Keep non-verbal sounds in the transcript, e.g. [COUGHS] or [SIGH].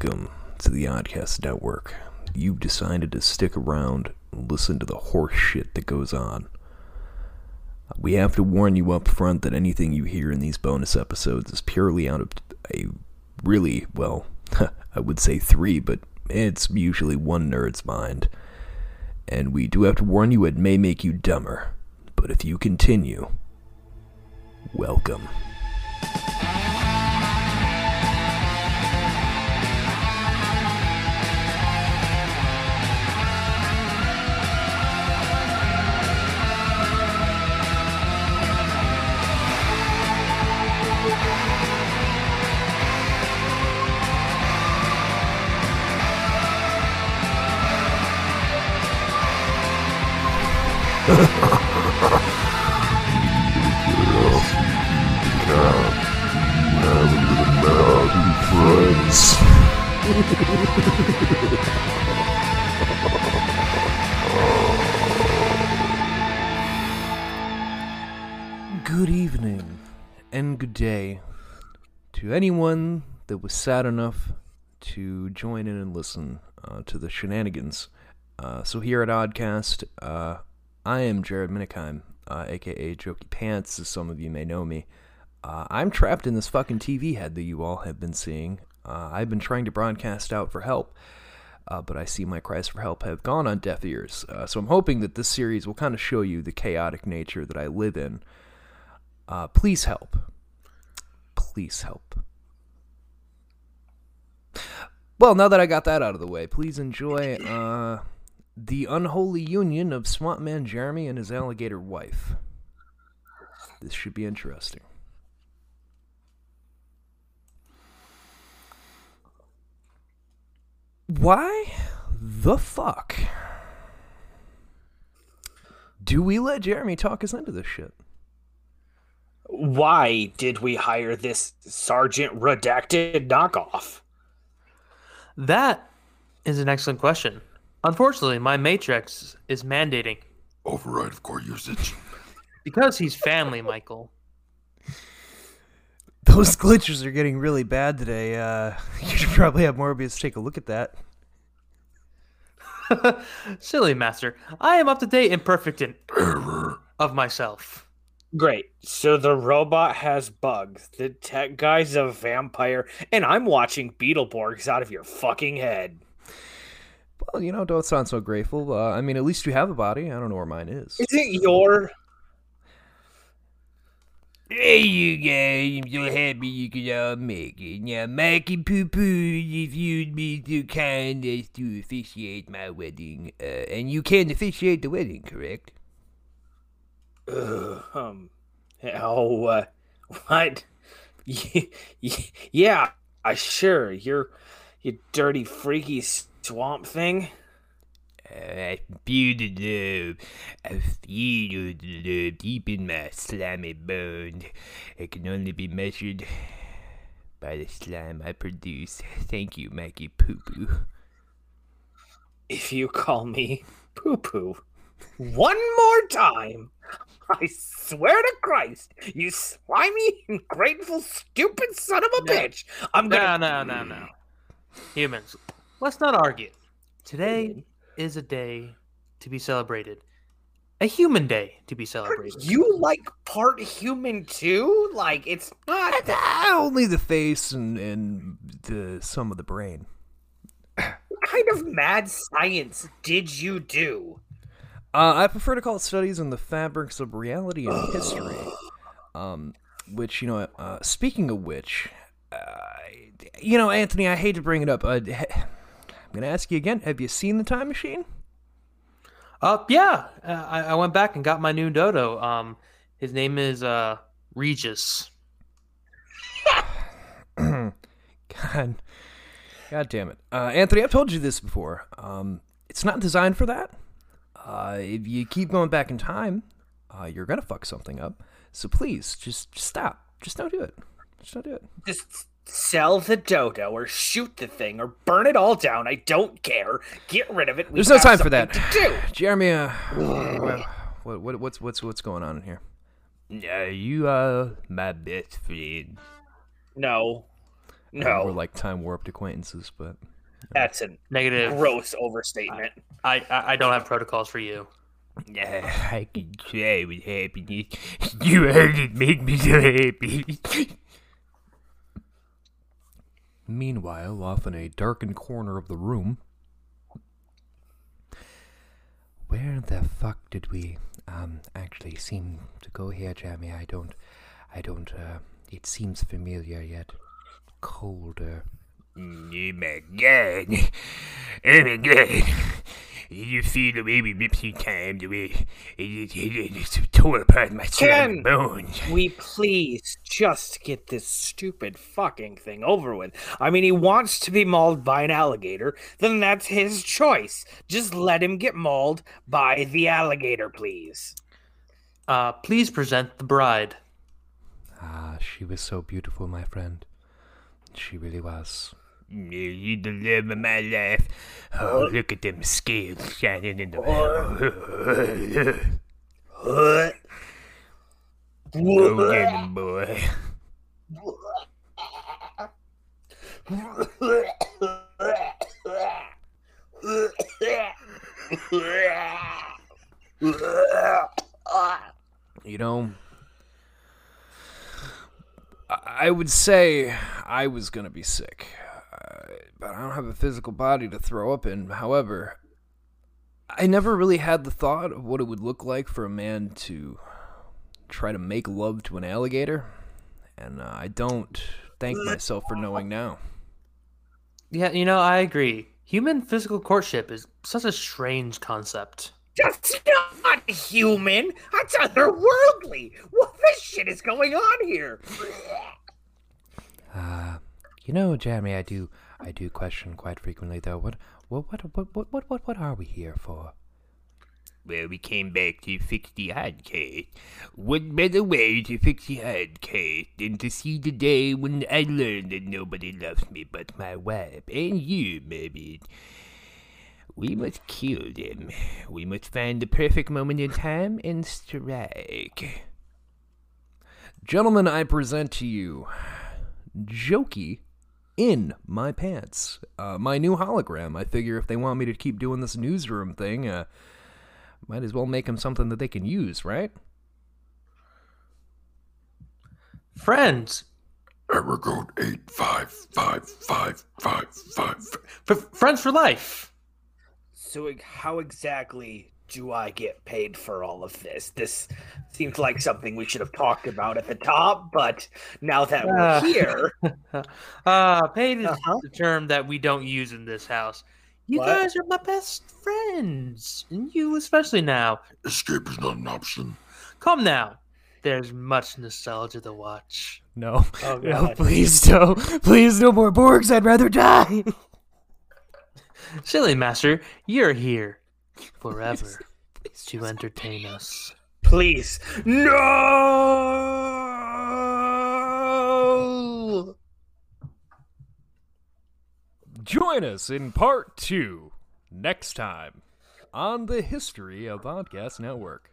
Welcome to the Oddcast Network. You've decided to stick around and listen to the horse shit that goes on. We have to warn you up front that anything you hear in these bonus episodes is purely out of a really, well, [LAUGHS] I would say three, but it's usually one nerd's mind. And we do have to warn you it may make you dumber. But if you continue, welcome. Good evening and good day to anyone that was sad enough to join in and listen uh, to the shenanigans. Uh, so here at Oddcast, uh, I am Jared Minikheim, uh, aka Jokey Pants, as some of you may know me. Uh, I'm trapped in this fucking TV head that you all have been seeing. Uh, I've been trying to broadcast out for help, uh, but I see my cries for help have gone on deaf ears. Uh, so I'm hoping that this series will kind of show you the chaotic nature that I live in. Uh, please help. Please help. Well, now that I got that out of the way, please enjoy the unholy union of Swamp Man Jeremy and his alligator wife. This should be interesting. Why the fuck do we let Jeremy talk us into this shit? Why did we hire this Sergeant Redacted knockoff? That is an excellent question. Unfortunately, my matrix is mandating Override of core usage. because he's family, Michael. [LAUGHS] Those glitches are getting really bad today. Uh, [LAUGHS] you should probably have Morbius take a look at that. [LAUGHS] Silly master, I am up to date and perfect in error of myself. Great. So the robot has bugs. The tech guy's a vampire, and I'm watching Beetleborgs out of your fucking head. Well, you know, don't sound so grateful. Uh, I mean, at least you have a body. I don't know where mine is. Is it your? Hey, you guys, I'm so happy you could all make it. Now, Mikey Poo Poo if you'd be so kind as to officiate my wedding. Uh, and you can officiate the wedding, correct? Ugh, um. Oh, uh, what? [LAUGHS] yeah, I sure. You're, you dirty, freaky swamp thing. Uh, I feel the love. I feel the love deep in my slimy bones. It can only be measured by the slime I produce. Thank you, Mikey Poo Poo. If you call me poo poo one more time, I swear to Christ, you slimy, ungrateful, stupid son of a No. bitch, I'm gonna. No, no, no, no. Humans, let's not argue. Today is a day to be celebrated. A human day to be Are celebrated. you like part human too? Like it's not. that- only the face and, and the some of the brain. What kind of mad science did you do? Uh, I prefer to call it studies in the fabrics of reality and [SIGHS] history. Um, which you know, uh, speaking of which, uh, you know, Anthony, I hate to bring it up. Uh, I'm gonna ask you again. Have you seen the time machine? Uh, yeah, uh, I, I went back and got my new dodo. Um, his name is uh Regis. [COUGHS] God, God damn it, uh, Anthony. I've told you this before. Um, it's not designed for that. Uh, if you keep going back in time, uh, you're gonna fuck something up. So please, just, just stop. Just don't do it. Just don't do it. Just sell the dodo or shoot the thing or burn it all down. I don't care. Get rid of it. We There's no time for that. something To do. [SIGHS] Jeremy, uh, [SIGHS] what, what, what, what's, what's, what's going on in here? Uh, you, uh, my best friend. No. No, We're like time warped acquaintances, but that's a Negative. gross overstatement. I, I I don't have protocols for you. Yeah, I can try with happiness. [LAUGHS] You heard it make me so happy. [LAUGHS] Meanwhile, off in a darkened corner of the room. Where the fuck did we um actually seem to go here, Jeremy? I don't I don't uh it seems familiar yet colder. Oh my god. Oh my god. You feel the way we ripped through time, the way it, it, it, it tore apart my soul Ken! and bones. we please just get this stupid fucking thing over with? I mean, he wants to be mauled by an alligator, then that's his choice. Just let him get mauled by the alligator, please. Uh, please present the bride. Ah, she was so beautiful, my friend. She really was. You of my life. Oh, look at them scales shining in the. Go get him, boy. You know, I would say I was gonna be sick, but I don't have a physical body to throw up in. However, I never really had the thought of what it would look like for a man to try to make love to an alligator, and uh, I don't thank myself for knowing now. Yeah, you know, I agree. Human physical courtship is such a strange concept. That's not human. That's otherworldly. What the shit is going on here? Uh, you know, Jeremy, I do, I do question quite frequently, though. What, what, what, what, what, what, what, what are we here for? Well, we came back to fix the hard case. What better way to fix the hard case than to see the day when I learn that nobody loves me but my wife and you, maybe. We must kill them. We must find the perfect moment in time and strike. Gentlemen, I present to you Jokey in my pants. Uh, my new hologram. I figure if they want me to keep doing this newsroom thing, uh, might as well make them something that they can use, right? Friends, Error code eight five five five five five. F- friends for life. So, how exactly do I get paid for all of this? This seems like something we should have talked about at the top, but now that we're Ah. here, Uh, [LAUGHS] paid is Uh-huh. the term that we don't use in this house. You What? guys are my best friends, and you especially now. Escape is not an option. Come now. There's much nostalgia to watch. No. Oh, [LAUGHS] no, please don't. Please, no more Borgs. I'd rather die. [LAUGHS] Silly master, you're here forever to entertain us. please, no! Join us in part two next time on the History of Podcast Network.